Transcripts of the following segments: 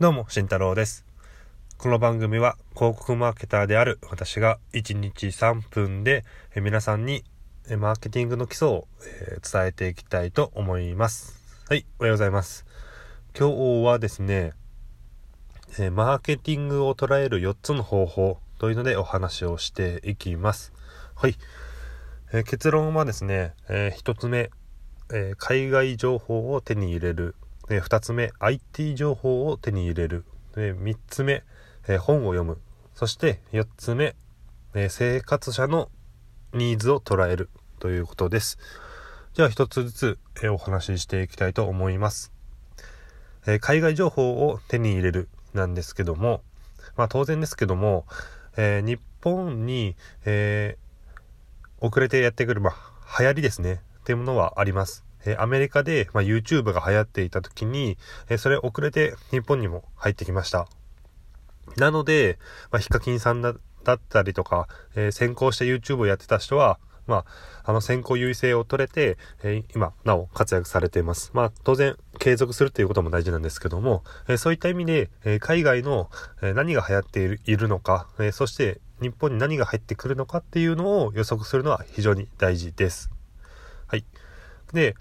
どうも、慎太郎です。この番組は広告マーケターである私が1日3分で皆さんにマーケティングの基礎を伝えていきたいと思います。はい、おはようございます。今日はですね、マーケティングを捉える4つの方法というのでお話をしていきます。はい。結論はですね、1つ目、海外情報を手に入れる。で2つ目 IT 情報を手に入れる。で3つ目、え本を読む。そして4つ目、え生活者のニーズを捉える。ということです。じゃあ一つずつ、えお話ししていきたいと思います、え海外情報を手に入れる。なんですけどもまあ当然ですけども、えー日本に、えー遅れてやってくる、まあ、流行りですね。っていうものはあります。えアメリカで、ま、YouTube が流行っていた時に、えそれ遅れて日本にも入ってきました。なので、まあ、ヒカキンさんだったりとか、えー先行して YouTube をやってた人は、まあ、あの先行優位性を取れて、えー今、なお活躍されています。まあ、当然、継続するということも大事なんですけども、えーそういった意味で、え海外の、え何が流行っているいるのか、えそして日本に何が入ってくるのかっていうのを予測するのは非常に大事です。で、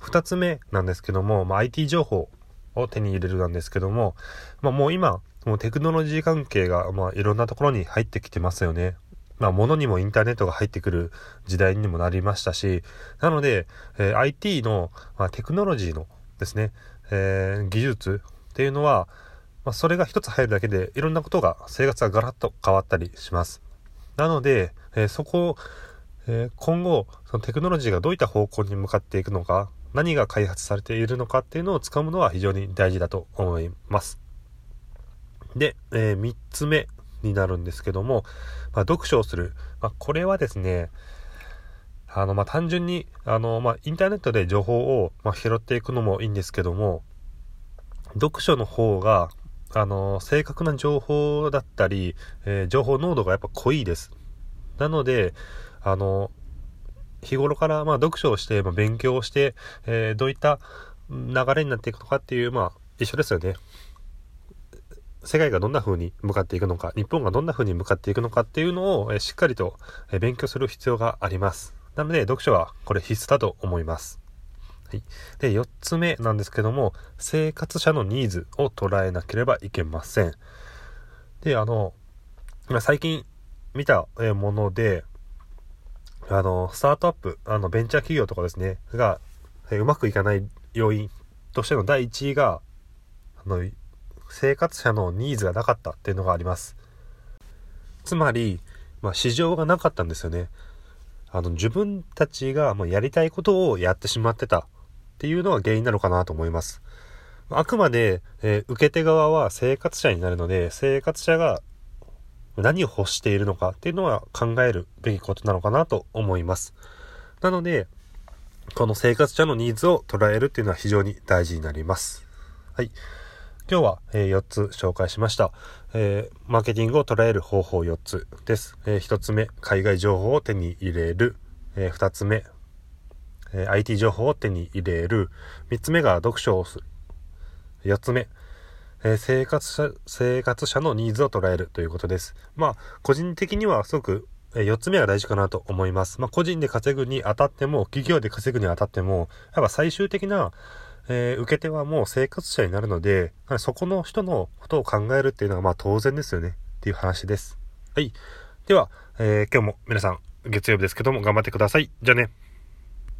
二つ目なんですけども、まあ、IT 情報を手に入れるなんですけども、まあ、もう今、もうテクノロジー関係が、まあ、いろんなところに入ってきてますよね。まあ、物にもインターネットが入ってくる時代にもなりましたし、なので、えー IT の、まあ、テクノロジーのですね、えー技術っていうのは、まあ、それが一つ入るだけで、いろんなことが、生活がガラッと変わったりします。なので、えーそこ、え今後、そのテクノロジーがどういった方向に向かっていくのか、何が開発されているのかっていうのをつかむのは非常に大事だと思います。で、え3つ目になるんですけども、まあ、読書をする。まあ、これはですね、あの、ま、単純に、あの、まあ、インターネットで情報を、ま、拾っていくのもいいんですけども、読書の方が、あの、正確な情報だったり、えー情報濃度がやっぱ濃いです。なので、あの、日頃からまあ読書をして、まあ、勉強をして、えーどういった流れになっていくのかっていう、まあ一緒ですよね。世界がどんな風に向かっていくのか、日本がどんな風に向かっていくのかっていうのを、えーしっかりとえー勉強する必要があります。なので読書はこれ必須だと思います。はい。で、4つ目なんですけども、生活者のニーズを捉えなければいけません。で、あの、最近見たもので、あの、スタートアップ、あの、ベンチャー企業とかですね、が、えーうまくいかない要因としての第1位が、あの、生活者のニーズがなかったっていうのがあります。つまり、まあ、市場がなかったんですよね。あの、自分たちがもうやりたいことをやってしまってたっていうのが原因なのかなと思います。あくまで、えー受け手側は生活者になるので、生活者が何を欲しているのかっていうのは考えるべきことなのかなと思います。なので、この生活者のニーズを捉えるっていうのは非常に大事になります。はい。今日は、え4つ紹介しました、えーマーケティングを捉える方法4つです。え1つ目、海外情報を手に入れる。え2つ目、え IT 情報を手に入れる。3つ目が読書をする。4つ目、えー生活者、生活者のニーズを捉えるということです。まあ、個人的にはすごく、え4つ目が大事かなと思います。まあ、個人で稼ぐにあたっても、企業で稼ぐにあたっても、やっぱ最終的な、えー受け手はもう生活者になるので、そこの人のことを考えるっていうのはまあ当然ですよねっていう話です。はい。では、え今日も皆さん月曜日ですけども頑張ってください。じゃあね。